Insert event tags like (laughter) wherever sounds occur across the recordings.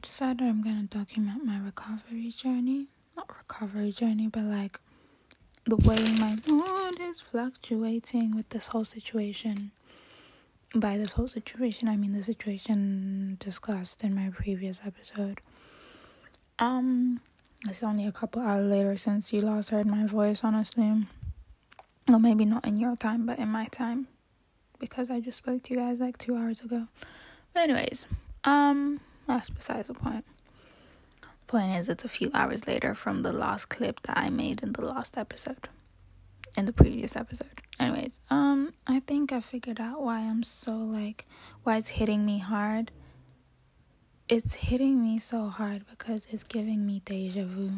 decided I'm gonna document my recovery journey. Not recovery journey, but like the way my mood is fluctuating with this whole situation. By this whole situation, I mean the situation discussed in my previous episode. Um, it's only a couple hours later since you last heard my voice, honestly. Well, maybe not in your time, but in my time. Because I just spoke to you guys like two hours ago. But anyways, um, that's besides the point. Point is, it's a few hours later from the last clip that I made in the last episode, in the previous episode. Anyways, um, I think I figured out why I'm so like, why it's hitting me hard. It's hitting me so hard because it's giving me deja vu.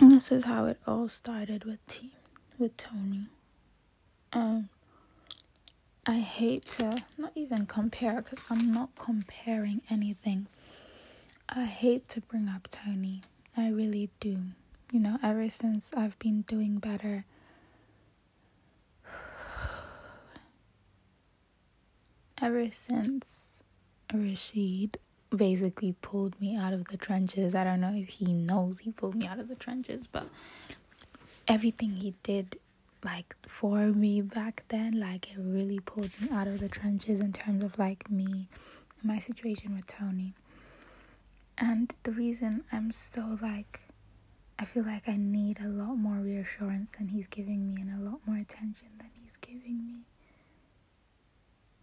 And this is how it all started with T, with Tony. Um, I hate to not even compare because I'm not comparing anything. I hate to bring up Tony. I really do. You know, ever since I've been doing better. (sighs) Ever since Rashid basically pulled me out of the trenches. I don't know if he knows he pulled me out of the trenches, but everything he did like for me back then like it really pulled me out of the trenches in terms of like me and my situation with Tony. And the reason I'm so like I feel like I need a lot more reassurance than he's giving me and a lot more attention than he's giving me.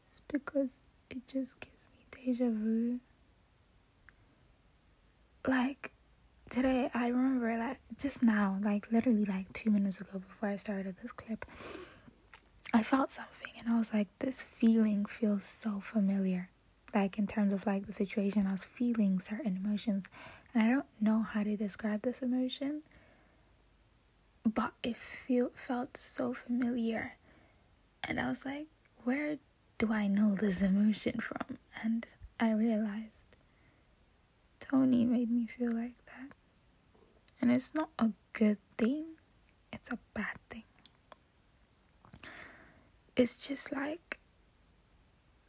It's because it just gives me deja vu. Like today I remember like just now, like literally like two minutes ago before I started this clip, I felt something and I was like, this feeling feels so familiar. Like in terms of like the situation, I was feeling certain emotions and I don't know how to describe this emotion. But it feel felt so familiar. And I was like, where do I know this emotion from? And I realized Tony made me feel like and it's not a good thing, it's a bad thing. It's just like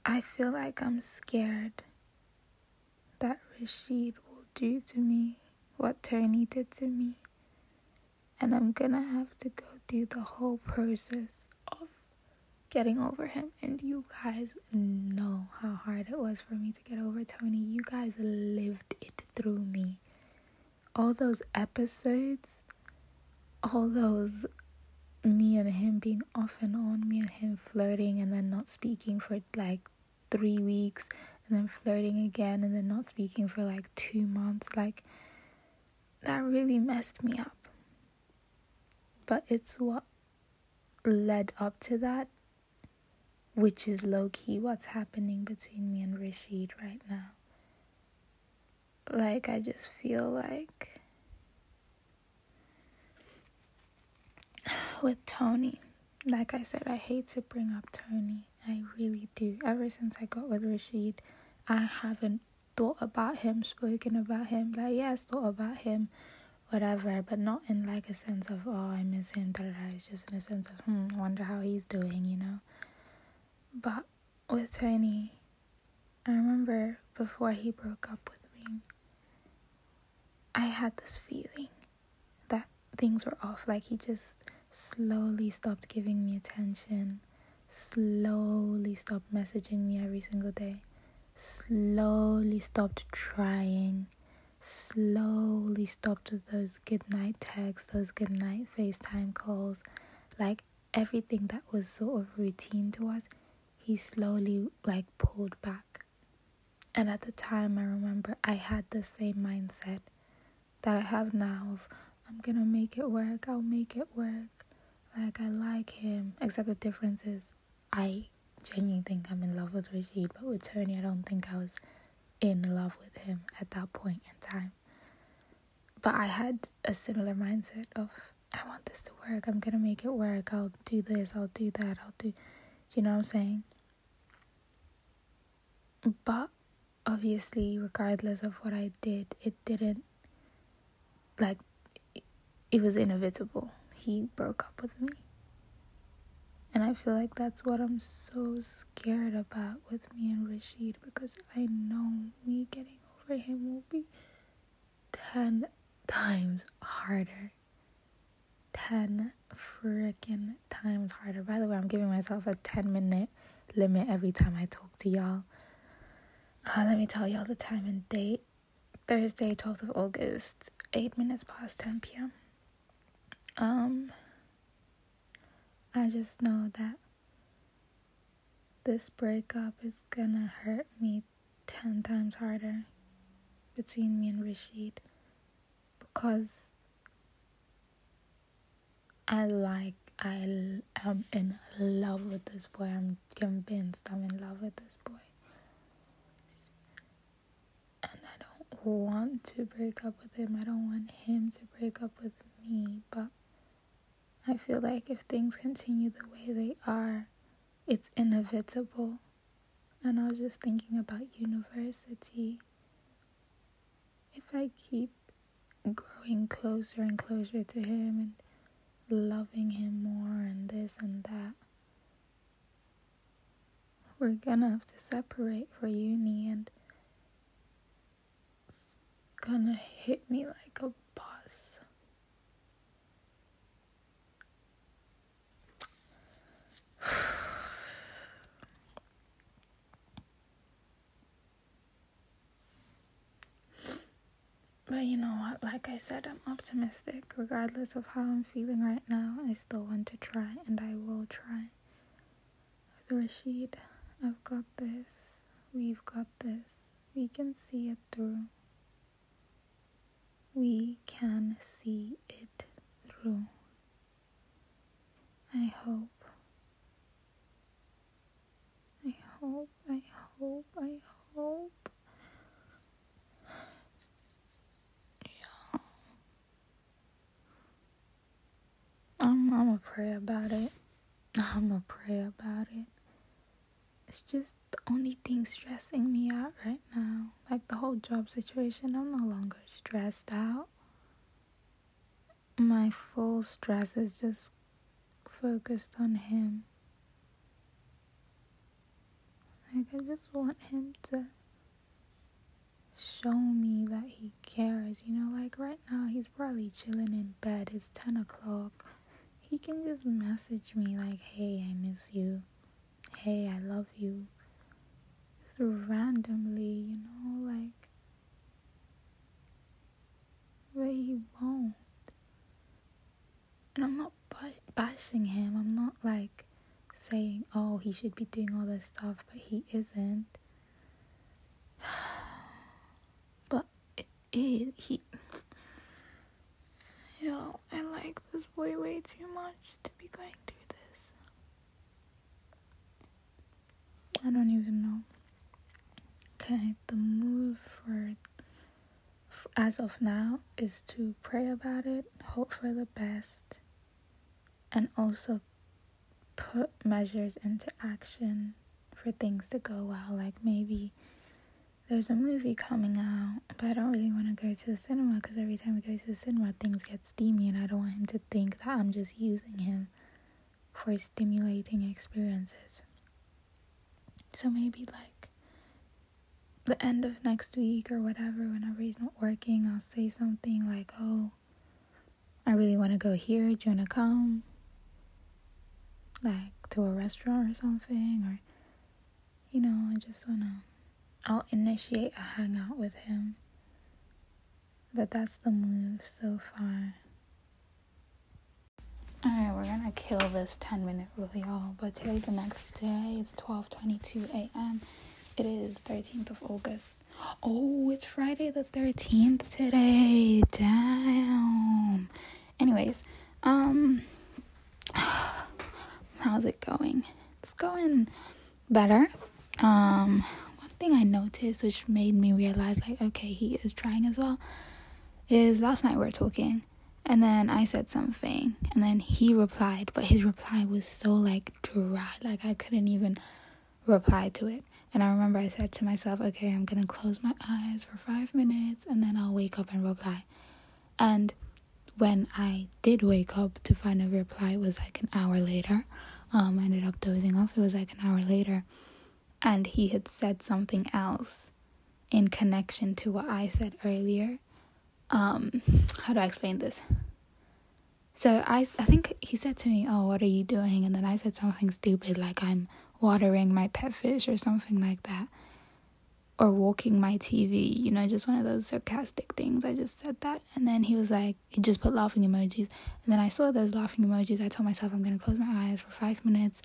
I feel like I'm scared that Rashid will do to me what Tony did to me. And I'm gonna have to go through the whole process of getting over him. And you guys know how hard it was for me to get over Tony. You guys lived it through me all those episodes, all those me and him being off and on, me and him flirting and then not speaking for like three weeks, and then flirting again and then not speaking for like two months, like that really messed me up. But it's what led up to that, which is low key what's happening between me and Rashid right now like I just feel like (sighs) with Tony, like I said, I hate to bring up Tony. I really do. Ever since I got with Rashid, I haven't thought about him, spoken about him. Like, yes, thought about him, whatever, but not in like a sense of, oh, I miss him, da da da. It's just in a sense of, hmm, wonder how he's doing, you know? But with Tony, I remember before he broke up with I had this feeling that things were off. Like he just slowly stopped giving me attention, slowly stopped messaging me every single day, slowly stopped trying, slowly stopped those good night texts, those good night FaceTime calls. Like everything that was sort of routine to us, he slowly like pulled back. And at the time, I remember I had the same mindset that I have now of I'm gonna make it work, I'll make it work. Like I like him. Except the difference is I genuinely think I'm in love with Rashid, but with Tony I don't think I was in love with him at that point in time. But I had a similar mindset of I want this to work, I'm gonna make it work, I'll do this, I'll do that, I'll do you know what I'm saying? But obviously regardless of what I did, it didn't like it was inevitable. He broke up with me. And I feel like that's what I'm so scared about with me and Rashid because I know me getting over him will be 10 times harder. 10 freaking times harder. By the way, I'm giving myself a 10 minute limit every time I talk to y'all. Uh, let me tell y'all the time and date. Thursday, 12th of August, 8 minutes past 10 p.m. Um, I just know that this breakup is gonna hurt me 10 times harder between me and Rashid because I like, I am in love with this boy. I'm convinced I'm in love with this boy. Want to break up with him. I don't want him to break up with me. But I feel like if things continue the way they are, it's inevitable. And I was just thinking about university. If I keep growing closer and closer to him and loving him more and this and that, we're gonna have to separate for uni and gonna hit me like a bus. (sighs) But you know what? Like I said, I'm optimistic. Regardless of how I'm feeling right now, I still want to try and I will try. With Rashid, I've got this. We've got this. We can see it through we can see it through. I hope. I hope, I hope, I hope. Yeah. I'm, I'm gonna pray about it. I'm gonna pray about it. It's just the only thing stressing me out right now. Like the whole job situation, I'm no longer stressed out. My full stress is just focused on him. Like, I just want him to show me that he cares. You know, like right now, he's probably chilling in bed. It's 10 o'clock. He can just message me, like, hey, I miss you hey, I love you. Just randomly, you know, like. But he won't. And I'm not bashing him. I'm not like saying, oh, he should be doing all this stuff, but he isn't. (sighs) But it is. He. (sighs) Yo, I like this boy way too much to be going through I don't even know. Okay, the move for as of now is to pray about it, hope for the best, and also put measures into action for things to go well. Like maybe there's a movie coming out, but I don't really want to go to the cinema because every time we go to the cinema, things get steamy, and I don't want him to think that I'm just using him for stimulating experiences. So maybe like the end of next week or whatever, whenever he's not working, I'll say something like, Oh, I really want to go here. Do you want to come? Like to a restaurant or something, or you know, I just want to. I'll initiate a hangout with him. But that's the move so far. Alright, we're gonna kill this 10 minute rule, y'all. But today's the next day. It's 12:22 a.m. It is 13th of August. Oh, it's Friday the 13th today. Damn. Anyways, um, (sighs) how's it going? It's going better. Um, one thing I noticed, which made me realize, like, okay, he is trying as well, is last night we were talking and then I said something, and then he replied, but his reply was so like dry, like I couldn't even reply to it. And I remember I said to myself, okay, I'm gonna close my eyes for five minutes and then I'll wake up and reply. And when I did wake up to find a reply, it was like an hour later. Um, I ended up dozing off. It was like an hour later, and he had said something else in connection to what I said earlier. Um, how do I explain this? So I, I think he said to me, "Oh, what are you doing?" And then I said something stupid like I'm watering my pet fish or something like that, or walking my TV. You know, just one of those sarcastic things. I just said that, and then he was like, he just put laughing emojis. And then I saw those laughing emojis. I told myself I'm gonna close my eyes for five minutes,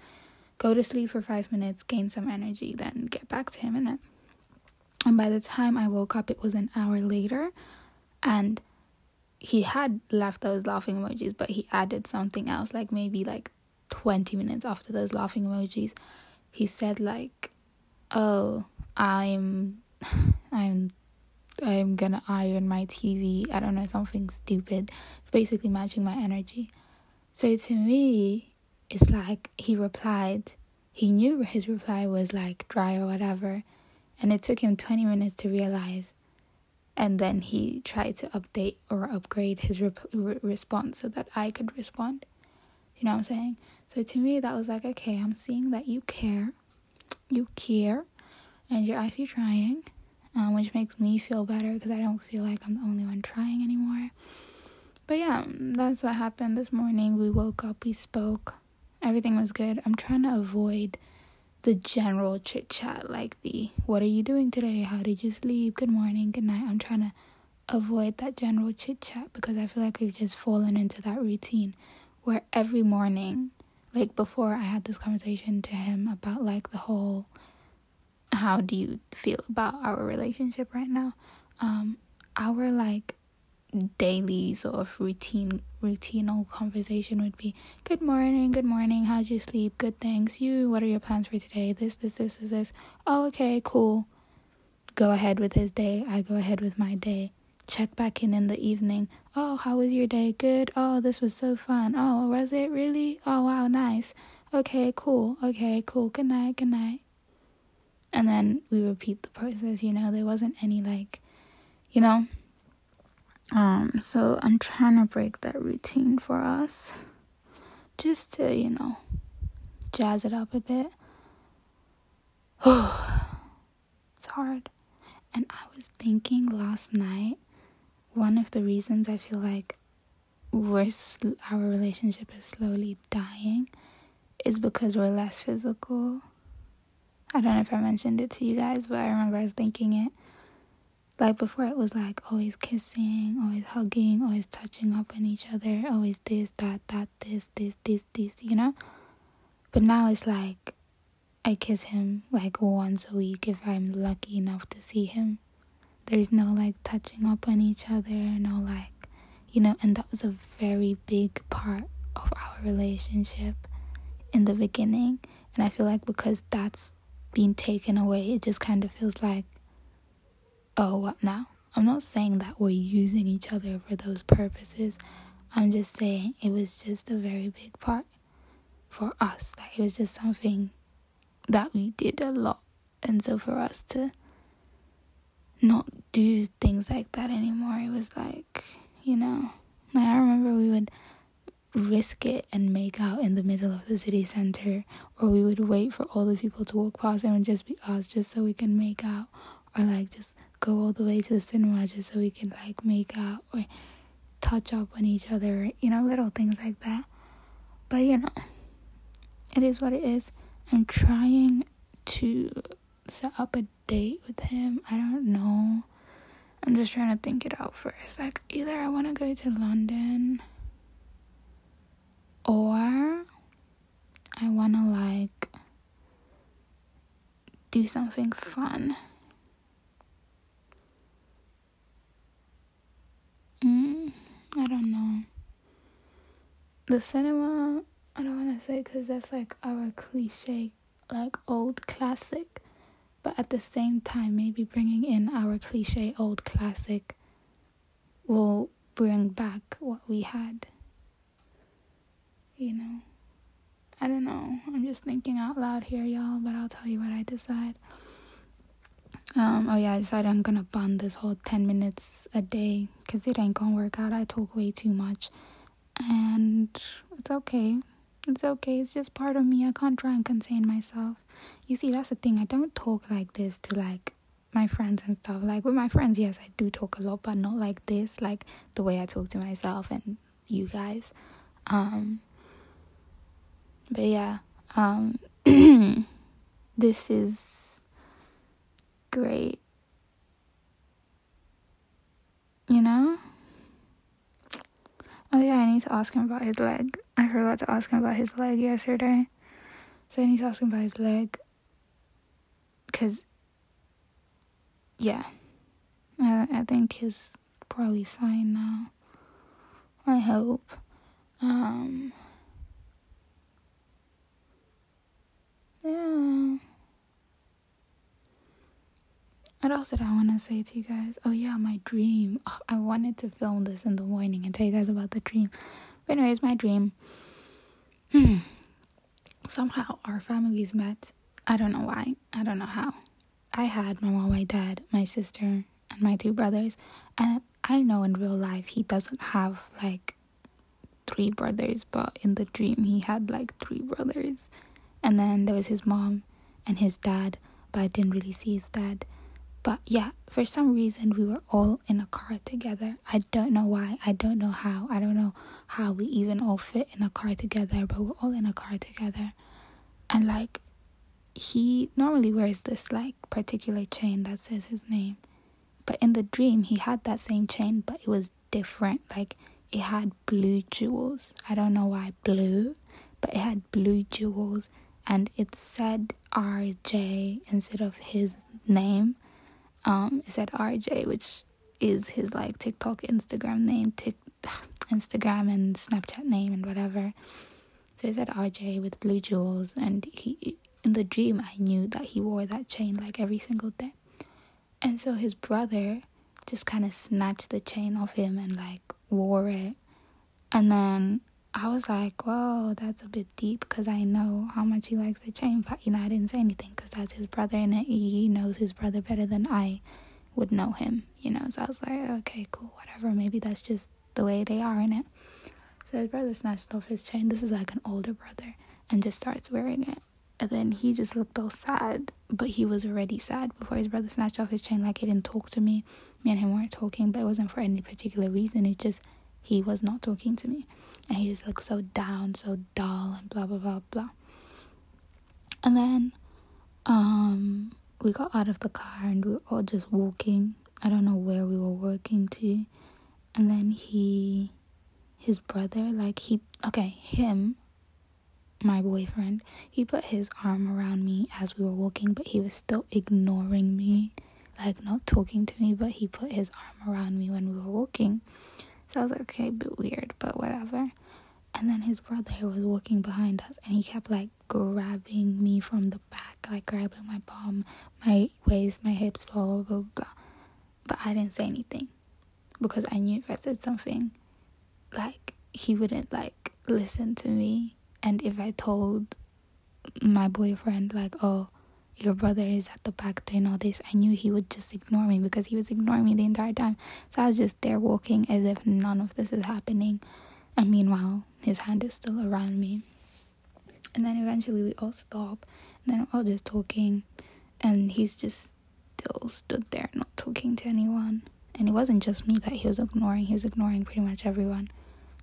go to sleep for five minutes, gain some energy, then get back to him. And then, and by the time I woke up, it was an hour later and he had left those laughing emojis but he added something else like maybe like 20 minutes after those laughing emojis he said like oh i'm (sighs) i'm i'm gonna iron my tv i don't know something stupid. Basically matching my energy. So to me it's like he replied he knew his reply was like dry or whatever. And it took him 20 minutes to realize and then he tried to update or upgrade his rep- re- response so that I could respond. You know what I'm saying? So to me, that was like, okay, I'm seeing that you care, you care, and you're actually trying, um, which makes me feel better because I don't feel like I'm the only one trying anymore. But yeah, that's what happened this morning. We woke up, we spoke, everything was good. I'm trying to avoid the general chit chat, like the what are you doing today? How did you sleep? Good morning, good night. I'm trying to avoid that general chit chat because I feel like we've just fallen into that routine where every morning, like before I had this conversation to him about like the whole how do you feel about our relationship right now? Um, our like daily sort of routine routinal conversation would be good morning good morning how'd you sleep? Good thanks. You what are your plans for today? This this this is this. Oh okay cool. Go ahead with his day. I go ahead with my day. Check back in in the evening. Oh how was your day? Good. Oh this was so fun. Oh was it really? Oh wow nice. Okay cool. Okay cool. Good night good night. And then we repeat the process you know there wasn't any like you know um, so I'm trying to break that routine for us just to, you know, jazz it up a bit. (sighs) it's hard. And I was thinking last night, one of the reasons I feel like we're sl- our relationship is slowly dying is because we're less physical. I don't know if I mentioned it to you guys, but I remember I was thinking it. Like before, it was like always kissing, always hugging, always touching up on each other, always this, that, that, this, this, this, this, you know? But now it's like I kiss him like once a week if I'm lucky enough to see him. There's no like touching up on each other, no like, you know, and that was a very big part of our relationship in the beginning. And I feel like because that's been taken away, it just kind of feels like oh, what now? I'm not saying that we're using each other for those purposes. I'm just saying it was just a very big part for us. Like it was just something that we did a lot. And so for us to not do things like that anymore, it was like, you know, like I remember we would risk it and make out in the middle of the city center, or we would wait for all the people to walk past and it would just be us just so we can make out, or like just go all the way to the cinema just so we can like make out or touch up on each other, you know, little things like that. But you know, it is what it is. I'm trying to set up a date with him. I don't know. I'm just trying to think it out first. Like, either I want to go to London or I want to, like, do something fun. I don't know. The cinema, I don't want to say because that's like our cliche, like old classic. But at the same time, maybe bringing in our cliche old classic will bring back what we had. You know? I don't know. I'm just thinking out loud here, y'all, but I'll tell you what I decide. Um, oh yeah, I decided I'm gonna bond this whole 10 minutes a day because it ain't gonna work out. I talk way too much, and it's okay. It's okay. It's just part of me. I can't try and contain myself. You see, that's the thing. I don't talk like this to like my friends and stuff. Like with my friends, yes, I do talk a lot, but not like this, like the way I talk to myself and you guys. Um but yeah, um (clears throat) this is great. You know? Oh yeah, I need to ask him about his leg. I forgot to ask him about his leg yesterday. So I need to ask him about his leg. Cause yeah. I I think he's probably fine now. I hope. Um Yeah. What else did I want to say to you guys? Oh yeah, my dream. Oh, I wanted to film this in the morning and tell you guys about the dream. But anyways, my dream. Hmm. Somehow our families met. I don't know why. I don't know how. I had my mom, my dad, my sister, and my two brothers. And I know in real life he doesn't have like three brothers, but in the dream he had like three brothers. And then there was his mom and his dad, but I didn't really see his dad. But yeah, for some reason we were all in a car together. I don't know why. I don't know how. I don't know how we even all fit in a car together, but we're all in a car together. And like he normally wears this like particular chain that says his name. But in the dream he had that same chain but it was different. Like it had blue jewels. I don't know why blue, but it had blue jewels and it said RJ instead of his name. Um, it said RJ, which is his like TikTok, Instagram name, Tik, (sighs) Instagram and Snapchat name and whatever. So it said RJ with blue jewels, and he in the dream I knew that he wore that chain like every single day, and so his brother just kind of snatched the chain off him and like wore it, and then I was like, whoa, that's a bit deep because I know how much he likes the chain. But, you know, I didn't say anything because that's his brother and he knows his brother better than I would know him, you know. So I was like, okay, cool, whatever. Maybe that's just the way they are in it. So his brother snatched off his chain. This is like an older brother and just starts wearing it. And then he just looked all sad, but he was already sad before his brother snatched off his chain. Like he didn't talk to me. Me and him weren't talking, but it wasn't for any particular reason. It just he was not talking to me and he just looked so down so dull and blah blah blah blah. And then um we got out of the car and we were all just walking. I don't know where we were walking to. And then he his brother like he okay him my boyfriend he put his arm around me as we were walking but he was still ignoring me. Like not talking to me but he put his arm around me when we were walking. So I was like, okay, a bit weird, but whatever. And then his brother was walking behind us and he kept like grabbing me from the back, like grabbing my bum, my waist, my hips, blah, blah, blah, blah. But I didn't say anything because I knew if I said something, like he wouldn't like listen to me. And if I told my boyfriend, like, oh, your brother is at the back doing all this, I knew he would just ignore me because he was ignoring me the entire time. So I was just there walking as if none of this is happening. And meanwhile, his hand is still around me. And then eventually we all stop. And then we're all just talking. And he's just still stood there, not talking to anyone. And it wasn't just me that he was ignoring, he was ignoring pretty much everyone.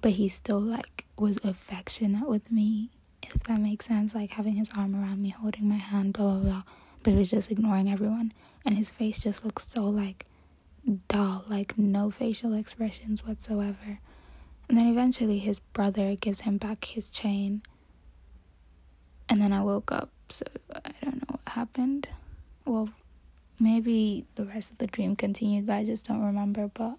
But he still like was affectionate with me if that makes sense, like having his arm around me, holding my hand, blah blah blah. But he was just ignoring everyone, and his face just looks so like dull, like no facial expressions whatsoever. And then eventually his brother gives him back his chain. And then I woke up, so I don't know what happened. Well, maybe the rest of the dream continued, but I just don't remember. But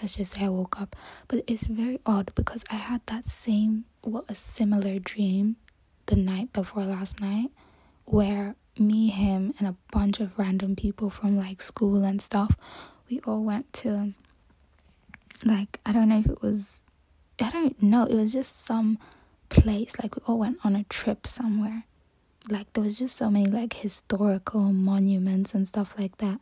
let's just say I woke up. But it's very odd because I had that same, well, a similar dream the night before last night where me, him, and a bunch of random people from like school and stuff, we all went to, like, I don't know if it was, I don't know, it was just some place, like, we all went on a trip somewhere. Like, there was just so many like historical monuments and stuff like that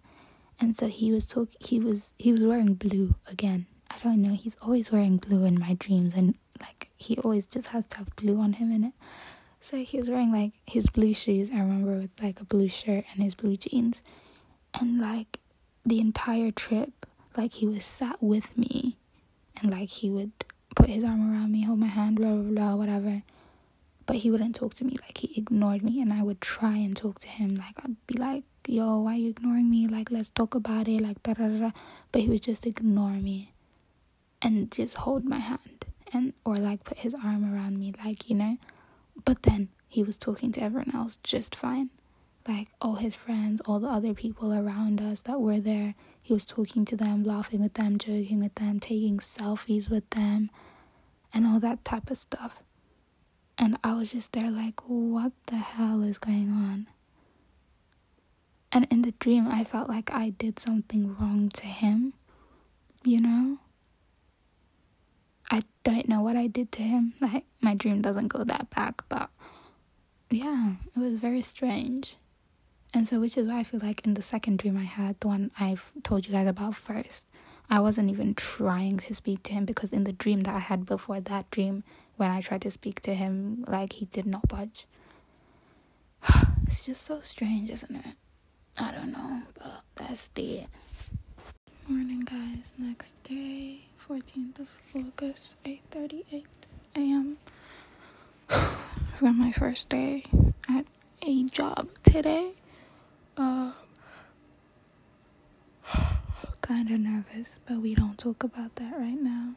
and so he was talk he was he was wearing blue again i don't know he's always wearing blue in my dreams and like he always just has to have blue on him in it. So he was wearing like his blue shoes, I remember with like a blue shirt and his blue jeans. And like the entire trip, like he was sat with me and like he would put his arm around me, hold my hand, blah blah blah, whatever. But he wouldn't talk to me, like he ignored me and I would try and talk to him. Like I'd be like, Yo, why are you ignoring me? Like let's talk about it, like da da da but he would just ignore me and just hold my hand and or like put his arm around me, like, you know. But then he was talking to everyone else just fine. Like all his friends, all the other people around us that were there, he was talking to them, laughing with them, joking with them, taking selfies with them, and all that type of stuff. And I was just there, like, what the hell is going on? And in the dream, I felt like I did something wrong to him, you know? I don't know what I did to him. Like, my dream doesn't go that back, but yeah, it was very strange. And so, which is why I feel like in the second dream I had, the one I've told you guys about first, I wasn't even trying to speak to him because in the dream that I had before that dream, when I tried to speak to him, like he did not budge. (sighs) it's just so strange, isn't it? I don't know, but that's it. Morning, guys. Next day, 14th of August, 8:38 a.m. For my first day at a job today. Um, (sighs) kind of nervous, but we don't talk about that right now.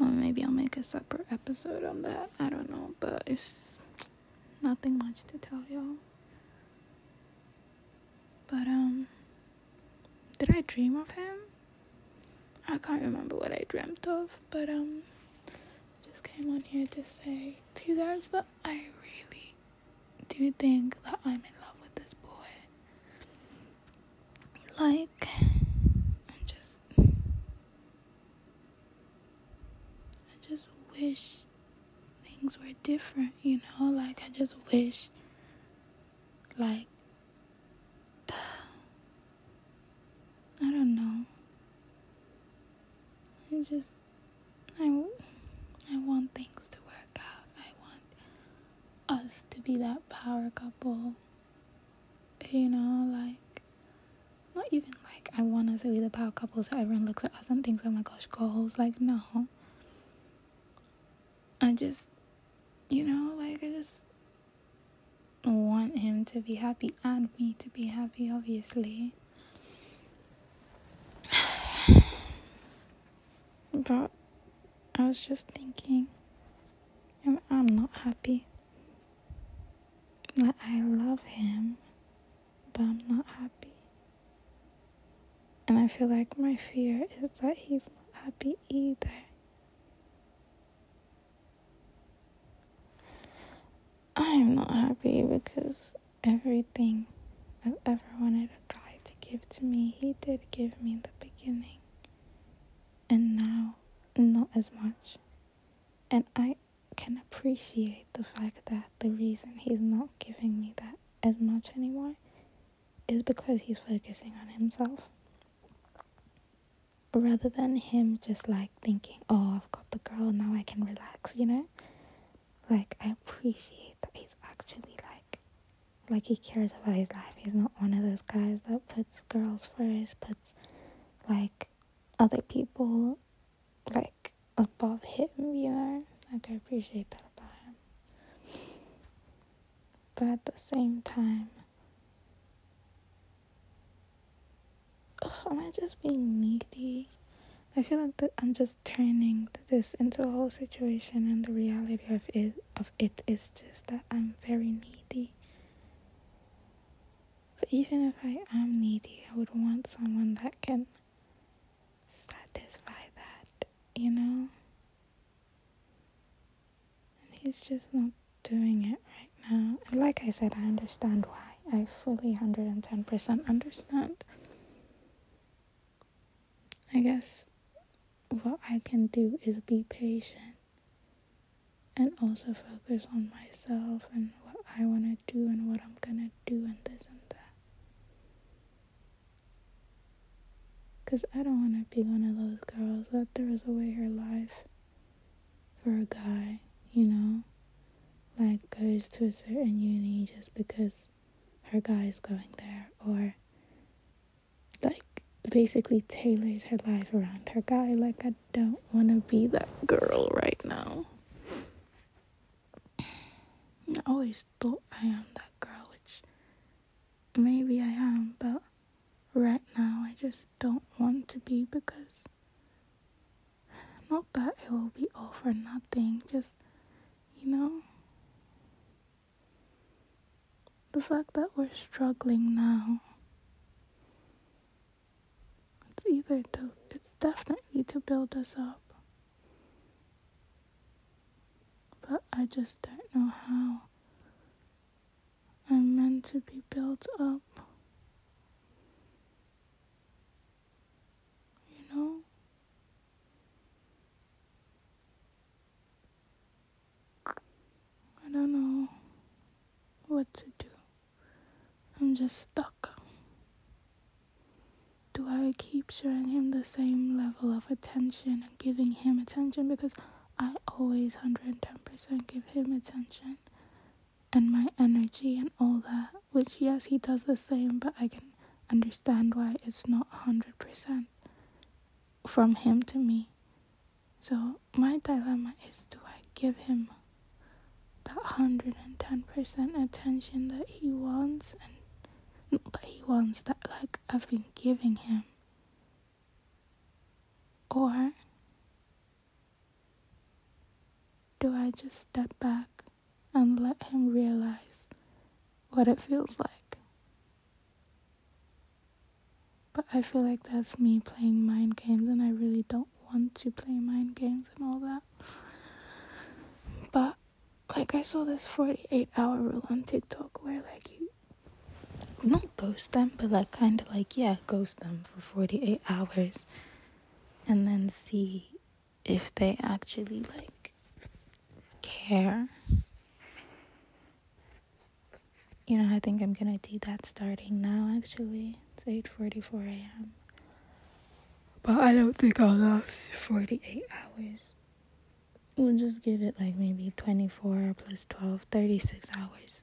Or maybe I'll make a separate episode on that. I don't know, but it's nothing much to tell y'all. But um did I dream of him? I can't remember what I dreamt of, but um just came on here to say to you guys that I really do think that I'm in love with this boy. Like I just I just wish things were different, you know? Like I just wish like (sighs) I don't know. I just I I want things to work out. I want us to be that power couple. You know, like not even like I want us to be the power couple so everyone looks at us and thinks, "Oh my gosh, goals." Like no. I just you know, like I just want him to be happy and me to be happy, obviously. (sighs) But I was just thinking, I'm not happy. Like, I love him, but I'm not happy. And I feel like my fear is that he's not happy either. I'm not happy because everything I've ever wanted a guy to give to me, he did give me in the beginning and now not as much. And I can appreciate the fact that the reason he's not giving me that as much anymore is because he's focusing on himself. Rather than him just like thinking, oh, I've got the girl, now I can relax, you know? Like, I appreciate that he's actually like, like he cares about his life. He's not one of those guys that puts girls first, puts like other people like above him, you know? Like I appreciate that about him. But at the same time, ugh, am I just being needy? I feel like that I'm just turning this into a whole situation, and the reality of it of it is just that I'm very needy. But even if I am needy, I would want someone that can satisfy that, you know? And he's just not doing it right now. And like I said, I understand why. I fully 110% understand. I guess what I can do is be patient and also focus on myself and what I want to do and what I'm going to do and this and that. Because I don't want to be one of those girls that throws away her life for a guy, you know, like goes to a certain uni just because her guy's going there, or like basically tailors her life around her guy. Like, I don't want to be that girl right now. I always thought I am that girl, which maybe I am, but right now I just don't want to be because not that it will be all for nothing, just you know the fact that we're struggling now either to it's definitely to build us up. But I just don't know how I'm meant to be built up. You know? I don't know what to do. I'm just stuck. Do I keep showing him the same level of attention and giving him attention? Because I always 110% give him attention and my energy and all that. Which, yes, he does the same, but I can understand why it's not 100% from him to me. So, my dilemma is do I give him that 110% attention that he wants and wants that like I've been giving him. Or do I just step back and let him realize what it feels like? But I feel like that's me playing mind games, and I really don't want to play mind games and all that. But like I saw this 48 hour rule on TikTok where like you not ghost them, but like kind of like, yeah, ghost them for 48 hours and then see if they actually like care. You know, I think I'm gonna do that starting now actually. It's 8:44 a.m. But I don't think I'll last 48 hours. We'll just give it like maybe 24 plus 12, 36 hours.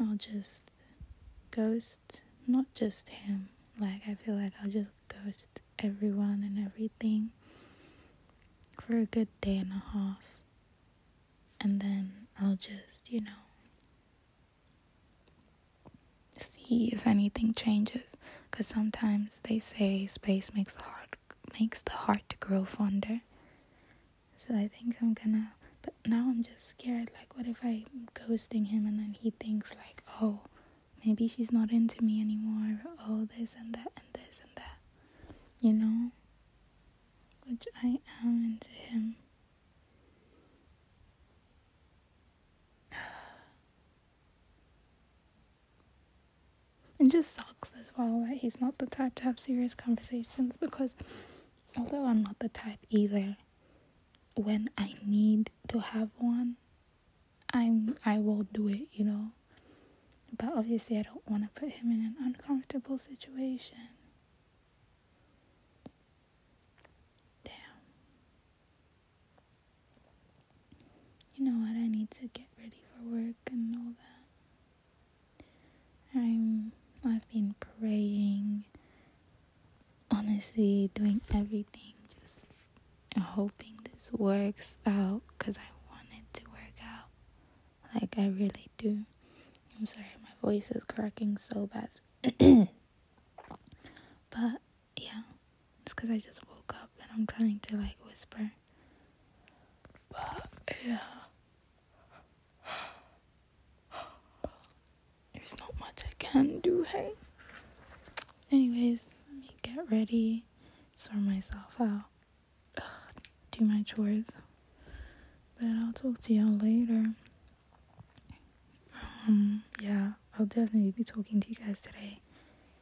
I'll just ghost not just him. Like I feel like I'll just ghost everyone and everything for a good day and a half. And then I'll just, you know, see if anything changes cuz sometimes they say space makes the heart makes the heart to grow fonder. So I think I'm gonna but now I'm just scared like what if I'm ghosting him and then he thinks like, "Oh, maybe she's not into me anymore. Oh, this and that and this and that. You know? Which I am into him. (sighs) It just sucks as well that he's not the type to have serious conversations because although I'm not the type either, when I need to have one, I'm I will do it, you know. But obviously, I don't want to put him in an uncomfortable situation. Damn. You know what? I need to get ready for work and all that. I'm. I've been praying. Honestly, doing everything, just hoping this works out because I want it to work out. Like I really do. I'm sorry, voice is cracking so bad. (clears throat) but yeah, it's because I just woke up and I'm trying to like whisper. But yeah. There's not much I can do, hey? Anyways, let me get ready, sort myself out, Ugh, (sighs) do my chores. But I'll talk to y'all later. Um, yeah. I'll definitely be talking to you guys today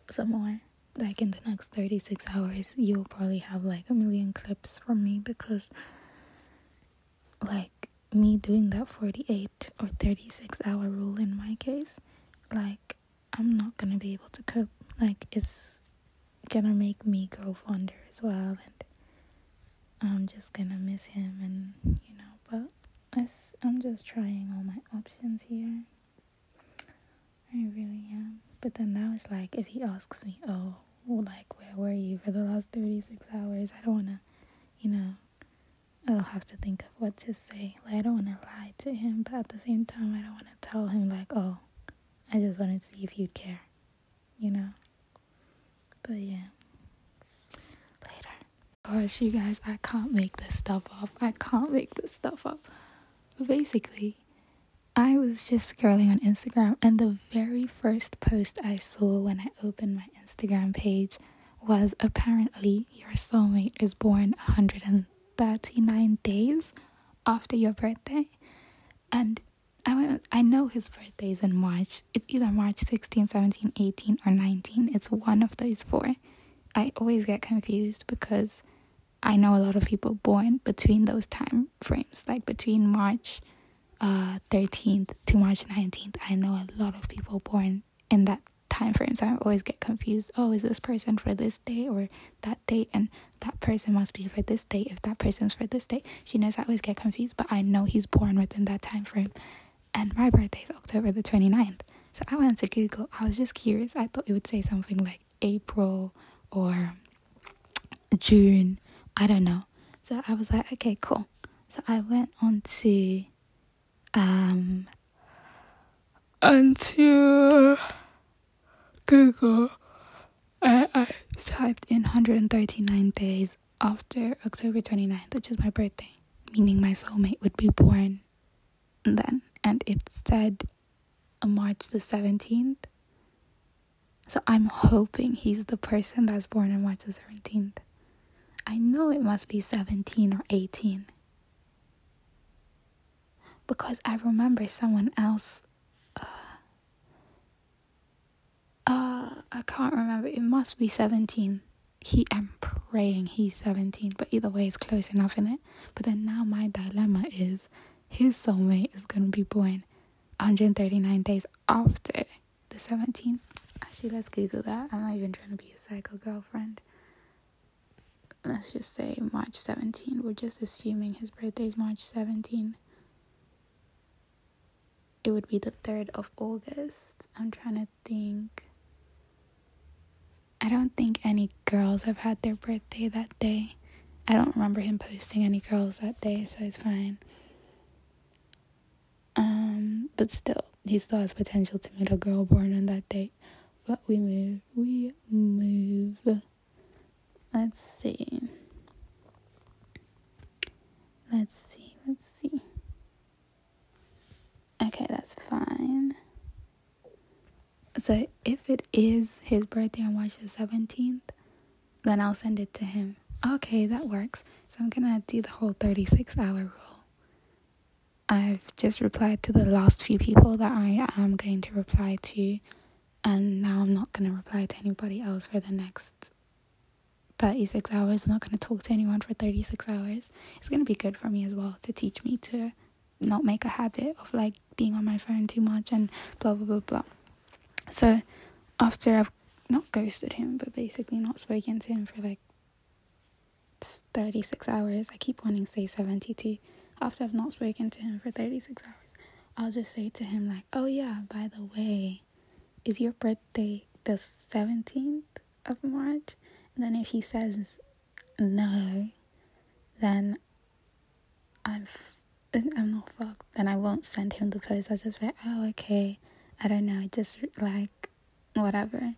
some more. Like in the next 36 hours, you'll probably have like a million clips from me because, like, me doing that 48 or 36 hour rule in my case, like, I'm not gonna be able to cope. Like, it's gonna make me grow fonder as well. And I'm just gonna miss him, and you know, but I'm just trying all my options here. But then now it's like, if he asks me, oh, like, where were you for the last 36 hours? I don't wanna, you know, I'll have to think of what to say. Like, I don't wanna lie to him, but at the same time, I don't wanna tell him, like, oh, I just wanted to see if you'd care, you know? But yeah. Later. Gosh, you guys, I can't make this stuff up. I can't make this stuff up. But basically, I was just scrolling on Instagram, and the very first post I saw when I opened my Instagram page was apparently your soulmate is born 139 days after your birthday. And I went, I know his birthday is in March. It's either March 16, 17, 18, or 19. It's one of those four. I always get confused because I know a lot of people born between those time frames, like between March uh, 13th to March 19th. I know a lot of people born in that time frame, so I always get confused. Oh, is this person for this day or that date? And that person must be for this date if that person's for this date. She knows I always get confused, but I know he's born within that time frame and my birthday is October the 29th. So I went to Google. I was just curious. I thought it would say something like April or June. I don't know. So I was like, okay, cool. So I went on to um onto Google I typed in 139 days after October 29th, which is my birthday, meaning my soulmate would be born then and it said uh, March the 17th. So I'm hoping he's the person that's born on March the 17th. I know it must be 17 or 18. Because I remember someone else. Uh, uh, I can't remember. It must be 17. He, I'm praying he's 17, but either way, it's close enough in it. But then now my dilemma is his soulmate is to be born 139 days after the 17th. Actually, let's Google that. I'm not even trying to be a psycho girlfriend. Let's just say March 17. We're just assuming his birthday is March 17. It would be the 3rd of August. I'm trying to think. I don't think any girls have had their birthday that day. I don't remember him posting any girls that day, so it's fine. Um, but still, he still has potential to meet a girl born on that date. But we move, we move. Let's see. Let's see, let's see. Okay, that's fine. So if it is his birthday on March the 17th, then I'll send it to him. Okay, that works. So I'm gonna do the whole 36 hour rule. I've just replied to the last few people that I am going to reply to, and now I'm not to reply to anybody else for the next 36 hours. I'm not to talk to anyone for 36 hours. It's to be good for me as well to teach me to not make a habit of like being on my phone too much and blah blah blah blah. So, after I've not ghosted him, but basically not spoken to him for like 36 hours, I keep wanting to say 72 after I've not spoken to him for 36 hours, I'll just say to him, like, oh yeah, by the way, is your birthday the 17th of March? And then if he says no, then I'm, I'm not fucked. Then I won't send him the post. I'll just be like, oh, okay. I don't know. Just like, whatever.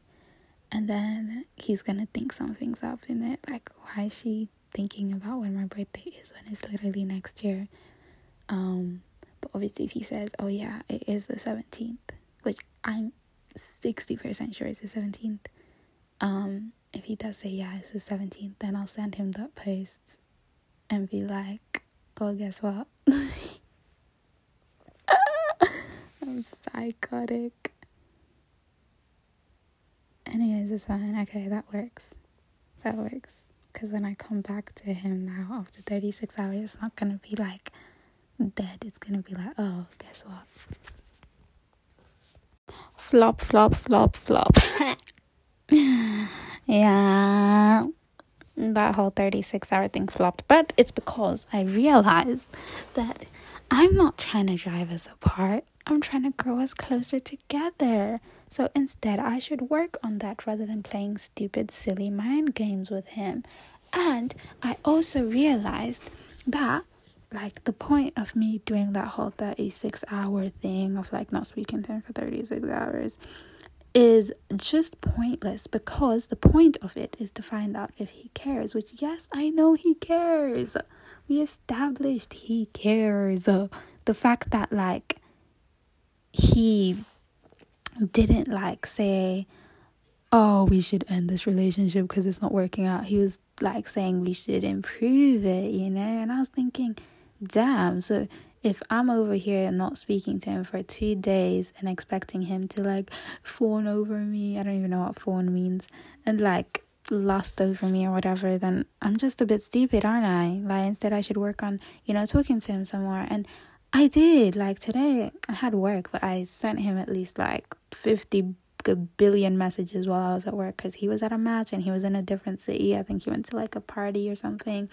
And then he's gonna think something's up in it. Like, why is she thinking about when my birthday is when it's literally next year. Um, but obviously, if he says, "Oh yeah, it is the 17th," which I'm 60% sure it's the 17th. Um, if he does say, "Yeah, it's the 17th," then I'll send him that post and be like, "Oh, guess what?" (laughs) I'm psychotic. Anyways, it's fine. Okay, that works. That works. Because when I come back to him now after 36 hours, it's not going to be like dead. It's going to be like, oh, guess what? Flop, flop, flop, flop. (laughs) yeah. That whole 36 hour thing flopped. But it's because I realized that I'm not trying to drive us apart. I'm trying to grow us closer together. So instead, I should work on that rather than playing stupid, silly mind games with him. And I also realized that, like, the point of me doing that whole 36 hour thing of like not speaking to him for 36 hours is just pointless because the point of it is to find out if he cares, which, yes, I know he cares. We established he cares. The fact that, like, he didn't like say, oh, we should end this relationship because it's not working out. He was like saying we should improve it, you know? And I was thinking, damn, so if I'm over here not speaking to him for two days and expecting him to like fawn over me, I don't even know what fawn means, and like lust over me or whatever, then I'm just a bit stupid, aren't I? Like, instead, I should work on, you know, talking to him some more. And I did. Like, today, I had work, but I sent him at least like 50 billion messages while I was at work because he was at a match and he was in a different city. I think he went to like a party or something.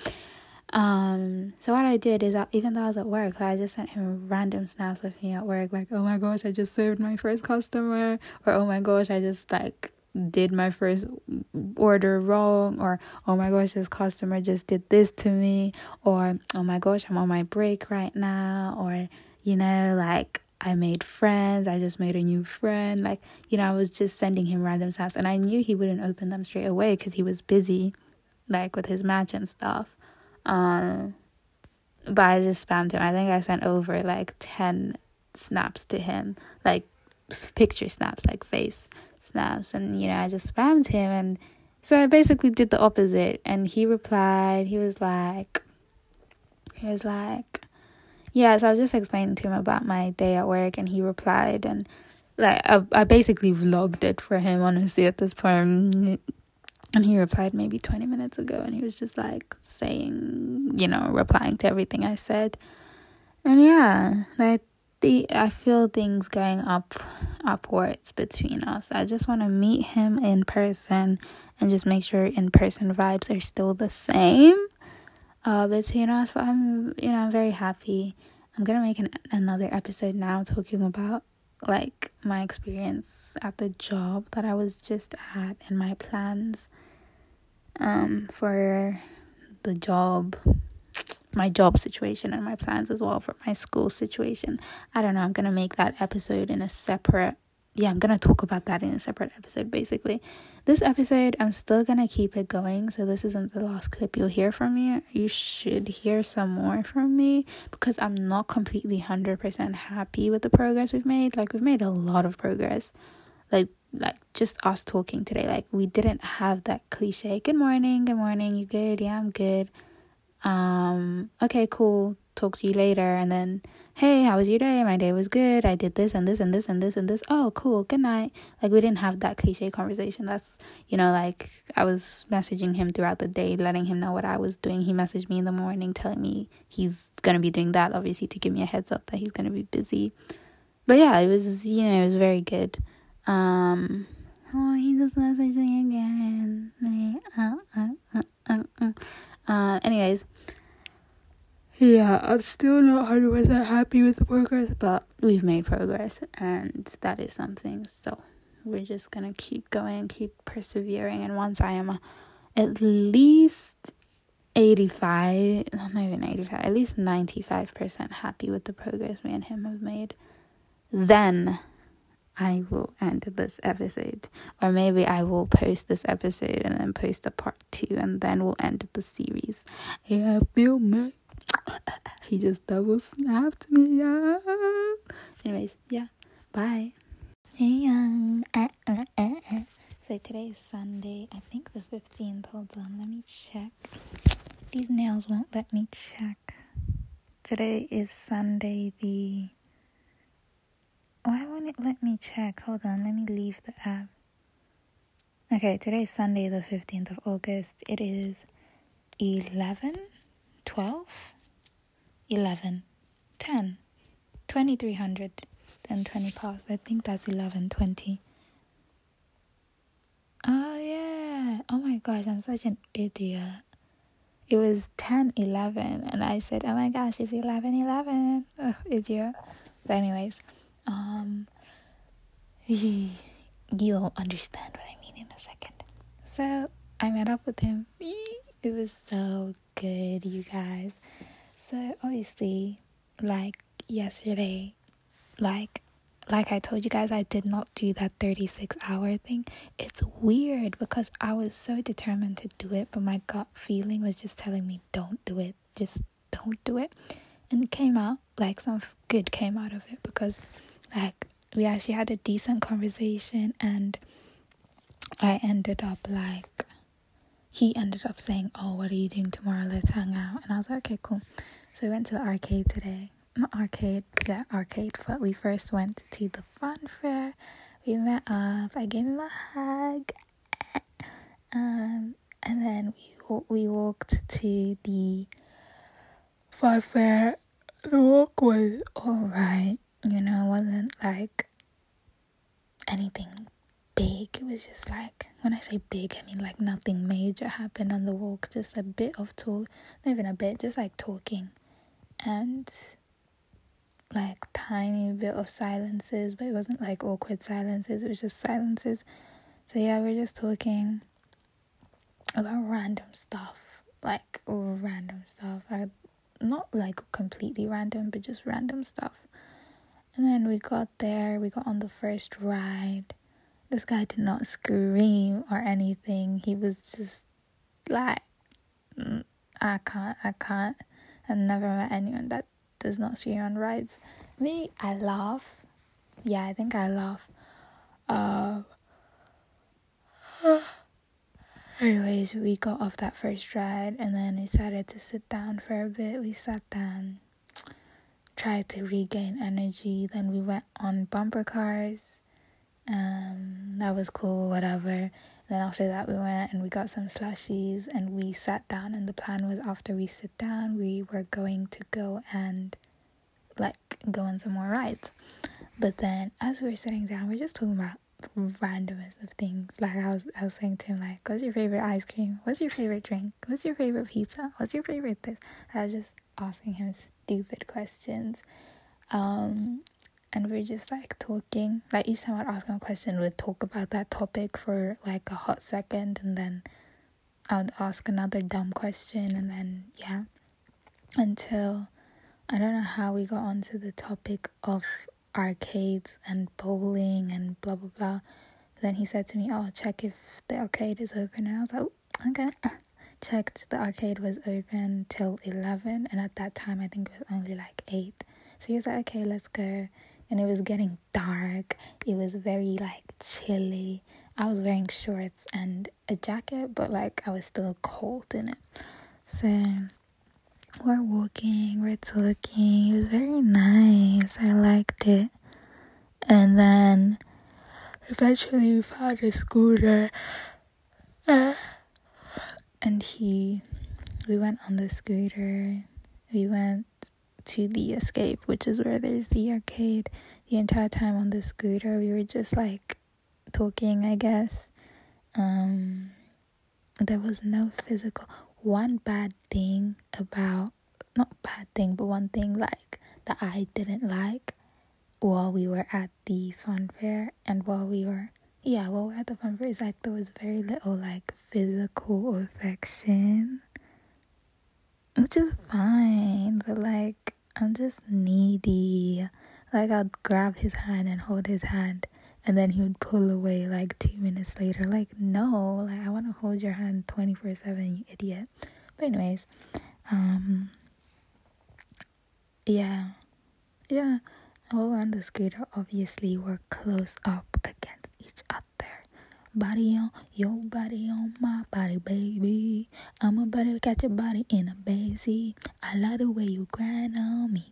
Um, so what I did is, I, even though I was at work, I just sent him random snaps of me at work, like, "Oh my gosh, I just served my first customer," or "Oh my gosh, I just like did my first order wrong," or "Oh my gosh, this customer just did this to me," or "Oh my gosh, I'm on my break right now," or you know, like I made friends. I just made a new friend. Like, you know, I was just sending him random snaps and I knew he wouldn't open them straight away because he was busy, like with his match and stuff. Um, but I just spammed him. I think I sent over like 10 snaps to him, like picture snaps, like face snaps. And, you know, I just spammed him. And so I basically did the opposite. And he replied, he was like, he was like, yeah, so I was just explaining to him about my day at work, and he replied, and like I, I basically vlogged it for him, honestly, at this point. And he replied maybe 20 minutes ago, and he was just like saying, you know, replying to everything I said. And yeah, like the I feel things going up upwards between us. I just want to meet him in person and just make sure in person vibes are still the same uh, between us. But I'm, you know, I'm very happy. I'm gonna make an, another episode now talking about like my experience at the job that I was just at and my plans um for the job my job situation and my plans as well for my school situation. I don't know, I'm going to make that episode in a separate yeah, I'm gonna talk about that in a separate episode basically. This episode, I'm still gonna keep it going, so this isn't the last clip you'll hear from me. You should hear some more from me because I'm not completely 100% happy with the progress we've made. Like, we've made a lot of progress. Like, like just us talking today, like, we didn't have that cliche, good morning, good morning, you good? Yeah, I'm good. Um, okay, cool, talk to you later, and then hey, how was your day? My day was good. I did this and this and this and this and this. Oh, cool. Good night. Like we didn't have that cliche conversation. That's, you know, like I was messaging him throughout the day, letting him know what I was doing. He messaged me in the morning telling me he's going to be doing that, obviously, to give me a heads up that he's going to be busy. But yeah, it was, you know, it was very good. Um, oh, he just messaged me again. Uh, uh, uh, uh, uh. uh anyways, yeah, I'm still not 100% happy with the progress, but we've made progress, and that is something. So we're just gonna keep going, keep persevering, and once I am at least 85, not even 85, at least 95% happy with the progress me and him have made, then I will end this episode. Or maybe I will post this episode and then post a part two, and then we'll end the series. Yeah, feel me (laughs) he just double snapped me up. Anyways, yeah, bye. Uh, uh, uh, so today is Sunday. I think the 15th. Hold on, let me check. These nails won't let me check. Today is Sunday the. Why won't it let me check? Hold on, let me leave the app. Okay, today is Sunday the 15th of August. It is 11 12 11 10 2320 past i think that's 11 20 oh yeah oh my gosh, I'm such an idiot. It was 10 11, and I said, oh my gosh, it's 11 11. Ugh, idiot. But, anyways, um, you'll understand what I mean in a second. So, I met up with him. It was so good, you guys. So, obviously, like yesterday, like like I told you guys, I did not do that 36 hour thing. It's weird because I was so determined to do it, but my gut feeling was just telling me, don't do it. Just don't do it. And it came out like some good came out of it because, like, we actually had a decent conversation, and I ended up like, he ended up saying, Oh, what are you doing tomorrow? Let's hang out. And I was like, Okay, cool. So we went to the arcade today not arcade, yeah, arcade, but we first went to the fun fair. We met up. I gave him a hug. (laughs) Um, and then we we walked to the fun fair. The walk was alright. You know, it wasn't like anything big. It was just like when I say big, I mean like nothing major happened on the walk. Just a bit of talk, not even a bit, just like talking, and like tiny bit of silences, but it wasn't like awkward silences, it was just silences. So yeah, we're just talking about random stuff. Like random stuff. I not like completely random, but just random stuff. And then we got there, we got on the first ride. This guy did not scream or anything. He was just like, mm, I can't, I can't. I've never met anyone that does not scream on rides. Me, I laugh. Yeah, I think I laugh. Um, (gasps) anyways, we got off that first ride and then decided to sit down for a bit. We sat down, tried to regain energy. Then we went on bumper cars. Um, that was cool, whatever. Then after that, we went and we got some slushies and we sat down. And the plan was after we sit down, we were going to go and like go on some more rides. But then as we were sitting down, we are just talking about randomest of things. Like I was, I was saying to him, like, "What's your favorite ice cream? What's your favorite drink? What's your favorite pizza? What's your favorite this?" I was just asking him stupid questions. Um, and we're just like talking. Like each time I'd ask him a question, we'd talk about that topic for like a hot second, and then I'd ask another dumb question, and then yeah, until I don't know how we got onto the topic of arcades and bowling and blah blah blah. Then he said to me, "Oh, check if the arcade is open," and I was like, oh, "Okay." (laughs) Checked the arcade was open till eleven, and at that time I think it was only like eight. So he was like, "Okay, let's go." and it was getting dark. It was very like chilly. I was wearing shorts and a jacket, but like I was still cold in it. So we're walking, we're talking. It was very nice. I liked it. And then eventually we found a scooter. Uh, and he, we went on the scooter. We went to the escape, which is where there's the arcade. The entire time on the scooter, we were just like talking, I guess. Um, there was no physical. One bad thing about, not bad thing, but one thing like that I didn't like while we were at the fun fair and while we were yeah while we we're at the fun fair is like there was very little like physical affection which is fine but like I'm just needy. Like I'd grab his hand and hold his hand and then he would pull away like two minutes later. Like, no, like I wanna hold your hand twenty four seven, you idiot. But anyways, um yeah. Yeah. We're on the scooter, obviously we're close up against each other body on your body on my body, baby. I'm about to catch your body in a basie. I like the way you grind on me.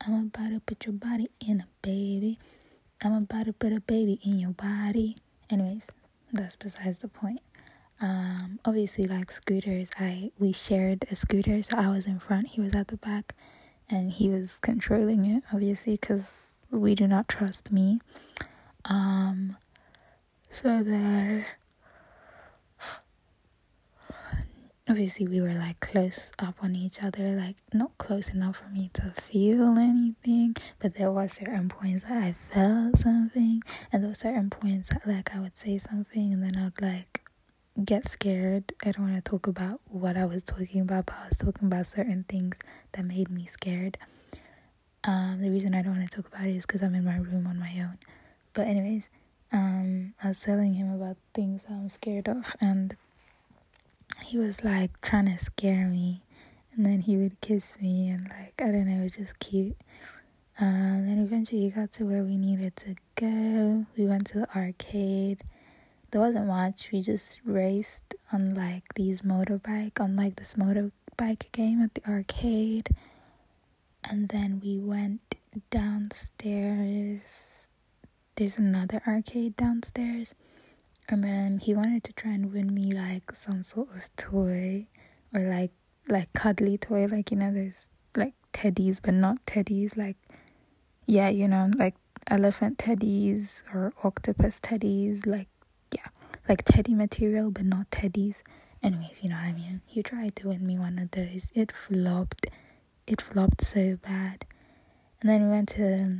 I'm about to put your body in a baby. I'm about to put a baby in your body. Anyways, that's besides the point. Um, obviously, like scooters, I we shared a scooter, so I was in front, he was at the back, and he was controlling it. Obviously, because we do not trust me. Um, so then obviously we were like close up on each other like not close enough for me to feel anything but there was certain points that i felt something and there were certain points that like i would say something and then i'd like get scared. I don't want to talk about what i was talking about but i was talking about certain things that made me scared. Um the reason i don't want to talk about it is because i'm in my room on my own. But anyways um i was telling him about things i'm scared of and he was like trying to scare me and then he would kiss me and like I don't know, it was just cute. Um, then eventually we got to where we needed to go. We went to the arcade. There wasn't much. We just raced on like these motorbike on like this motorbike game at the arcade. And then we went downstairs. There's another arcade downstairs and then he wanted to try and win me like some sort of toy or like like cuddly toy. Like you know there's like teddies but not teddies. Like yeah you know like elephant teddies or octopus teddies. Like yeah like teddy material but not teddies. Anyways you know what i mean? He tried to win me one of those. It flopped. It flopped so bad. And then we went to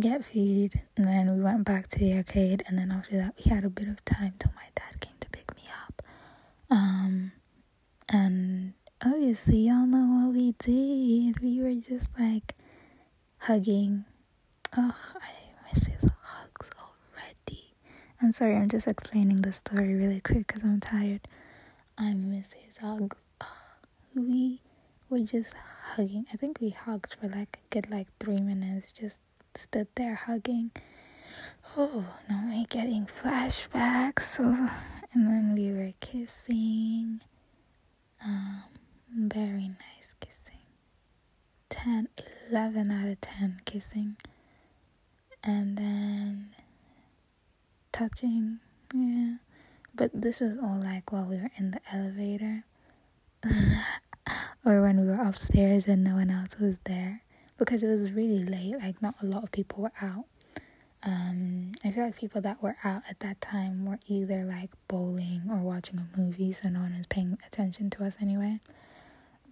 get food, and then we went back to the arcade. And then after that, we had a bit of time till my dad came to pick me up. Um, and obviously, y'all know what we did. We were just like hugging. Oh, I miss his hugs already. I'm sorry, I'm just explaining the story really quick because I'm tired. I miss his hugs. Oh, we were just hugging. I think we hugged for like a good like three minutes, just stood there hugging. Oh, now me getting flashbacks. So, and then we were kissing. Um, very nice kissing. 10, 11 out of 10 kissing. And then touching. Yeah. But this was all like while we were in the elevator. (laughs) or when we were upstairs and no one else was there because it was really late, like not a lot of people were out. Um, I feel like people that were out at that time were either like bowling or watching a movie, so no one was paying attention to us anyway.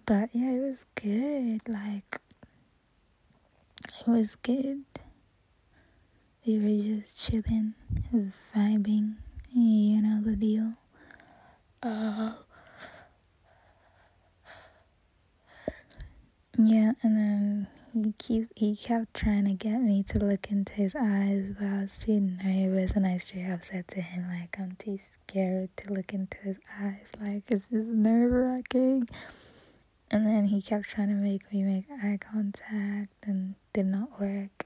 But yeah, it was good. Like, it was good. We were just chilling, vibing, you know the deal. Uh, yeah, and then he keeps he kept trying to get me to look into his eyes, but I was too nervous, and I straight up said to him like, "I'm too scared to look into his eyes. Like it's just nerve wracking." And then he kept trying to make me make eye contact, and did not work.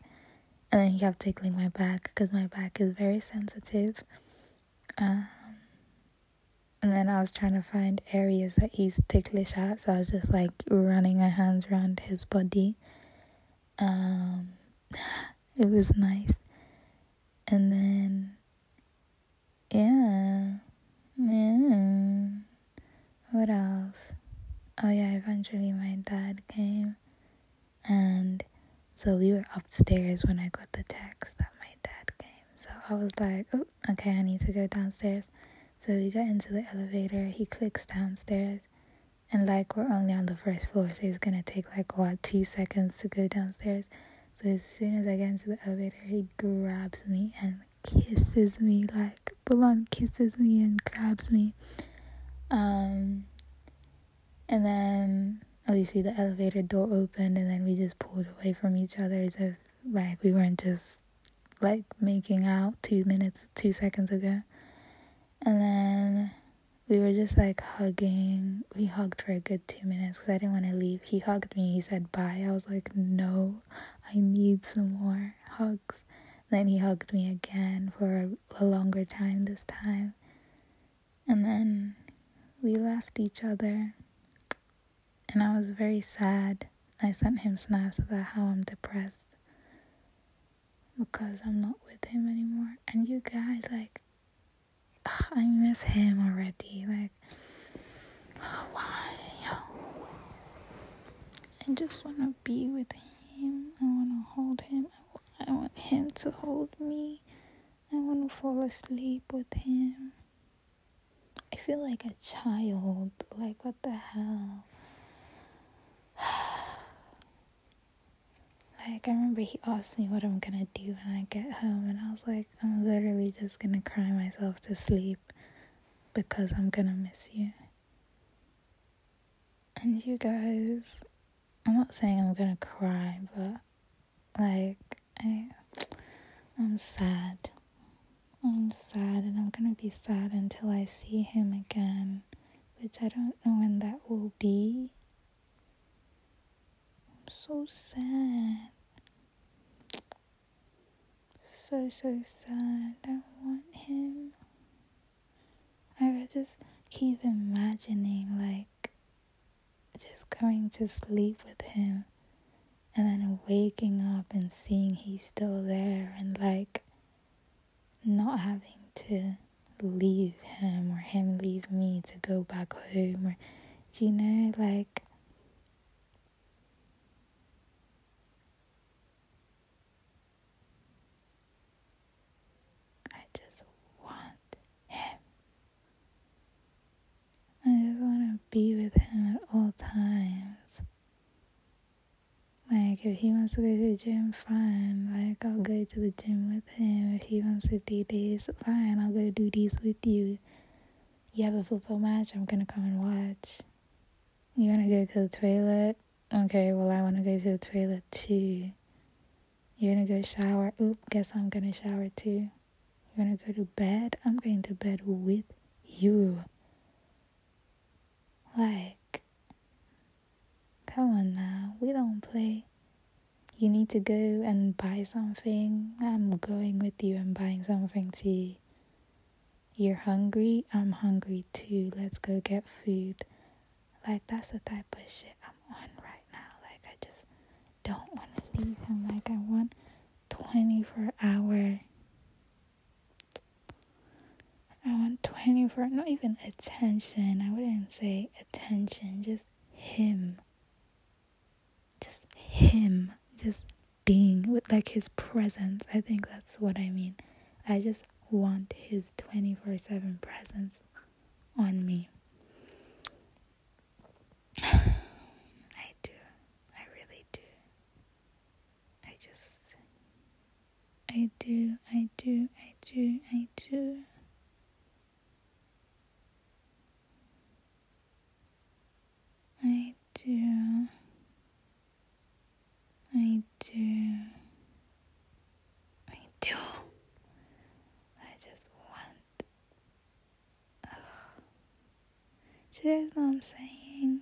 And then he kept tickling my back because my back is very sensitive. Um, and then I was trying to find areas that he's ticklish at, so I was just like running my hands around his body um, (laughs) it was nice. And then, yeah, yeah. What else? Oh, yeah, eventually my dad came. And so we were upstairs when I got the text that my dad came. So I was like, oh, okay, I need to go downstairs. So we got into the elevator. He clicks downstairs and like we're only on the first floor so it's gonna take like what two seconds to go downstairs. So as soon as i get into the elevator he grabs me and kisses me like Bulan kisses me and grabs me. Um and then obviously the elevator door opened and then we just pulled away from each other as if like we weren't just like making out two minutes two seconds ago. And then we were just like hugging. We hugged for a good two minutes because I didn't want to leave. He hugged me. He said bye. I was like, no, I need some more hugs. Then he hugged me again for a longer time this time. And then we left each other. And I was very sad. I sent him snaps about how I'm depressed because I'm not with him anymore. And you guys, like, I miss him already. Like, why? I just want to be with him. I want to hold him. I want him to hold me. I want to fall asleep with him. I feel like a child. Like, what the hell? Like, I remember he asked me what I'm gonna do when I get home, and I was like, I'm literally just gonna cry myself to sleep because I'm gonna miss you. And you guys, I'm not saying I'm gonna cry, but like, I, I'm sad. I'm sad and I'm gonna be sad until I see him again, which I don't know when that will be. I'm so sad. So, so sad. I want him. I just keep imagining, like, just going to sleep with him and then waking up and seeing he's still there and, like, not having to leave him or him leave me to go back home or do you know like I just want him. I just want to be with him at all times. Like, he wants to go to the gym, fine. Like, I'll go to the gym with him. If he wants to do this, fine. I'll go do this with you. You have a football match, I'm gonna come and watch. You wanna go to the toilet? Okay, well, I wanna go to the toilet too. You're gonna go shower? Oop, guess I'm gonna shower too. You're gonna go to bed? I'm going to bed with you. Like, Come on now, we don't play. You need to go and buy something. I'm going with you and buying something too. You're hungry? I'm hungry too. Let's go get food. Like, that's the type of shit I'm on right now. Like, I just don't want to leave him. Like, I want 24 hour. I want 24, not even attention. I wouldn't say attention, just him just him just being with like his presence. I think that's what I mean. I just want his 24 7 presence on me. (sighs) I do. I really do. I just. I do. I do. I do. I do. I do. I do. I do. I just want. Ugh. Do you guys know what I'm saying?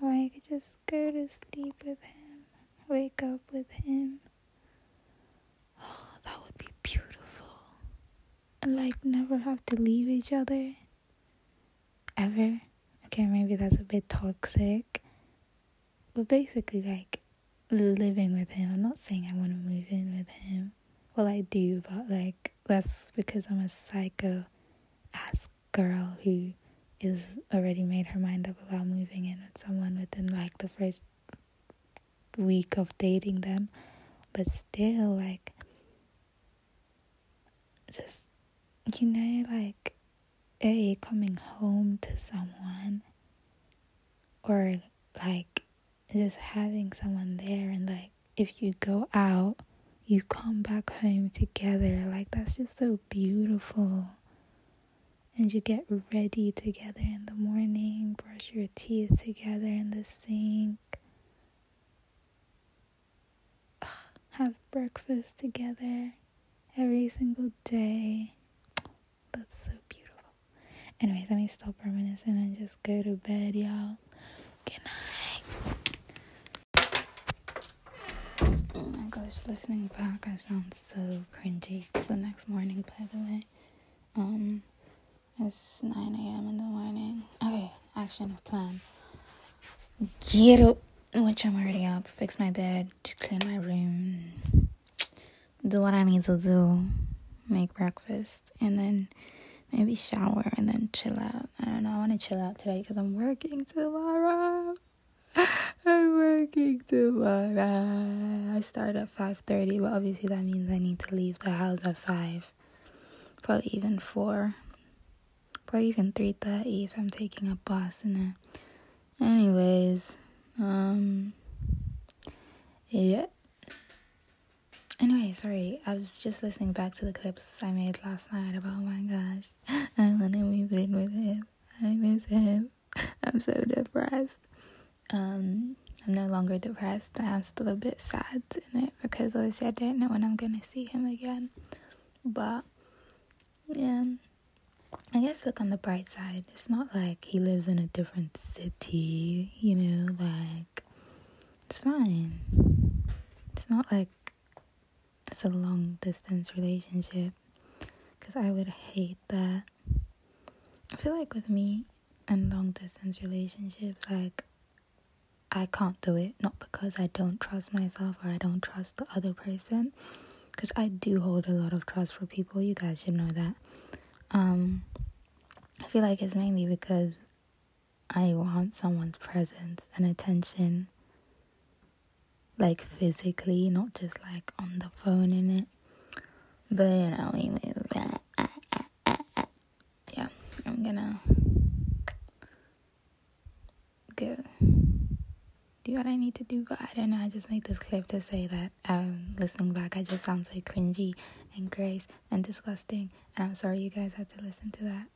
Like, just go to sleep with him, wake up with him. Oh, that would be beautiful. And, like, never have to leave each other. Ever. Okay, maybe that's a bit toxic but basically, like living with him. I'm not saying I want to move in with him. Well, I do, but like that's because I'm a psycho ass girl who is already made her mind up about moving in with someone within like the first week of dating them. But still, like, just, you know, like, A, coming home to someone, or like just having someone there and like if you go out you come back home together like that's just so beautiful. And you get ready together in the morning brush your teeth together in the sink. Ugh, have breakfast together every single day. That's so beautiful. Anyways let me stop reminiscing and just go to bed y'all. Good night gosh, listening back, I sound so cringy. It's the next morning, by the way. Um, it's 9 a.m. in the morning. Okay, action plan. Get up, which I'm already up. Fix my bed, clean my room, do what I need to do, make breakfast, and then maybe shower and then chill out. I don't know. I want to chill out today because I'm working tomorrow. (laughs) I'm working tomorrow. I start at five thirty, but obviously that means I need to leave the house at five, probably even four. Probably even three thirty if I'm taking a bus and it. Anyways, um, yeah. Anyway, sorry, I was just listening back to the clips I made last night about oh my gosh, (laughs) I wanna move in with him. I miss him. (laughs) I'm so depressed. Um, I'm no longer depressed. I'm still a bit sad in it because obviously I don't know when I'm gonna see him again. But yeah, I guess look on the bright side. It's not like he lives in a different city, you know, like it's fine. It's not like it's a long distance relationship because I would hate that. I feel like with me and long distance relationships, like I can't do it, not because I don't trust myself or I don't trust the other person, because I do hold a lot of trust for people. You guys should know that. Um, I feel like it's mainly because I want someone's presence and attention, like physically, not just like on the phone in it. But you know, we move. Yeah, I'm gonna go do what I need to do, but I don't know. I just made this clip to say that um, listening back, I just sound so cringy and gross and disgusting. And I'm sorry you guys had to listen to that.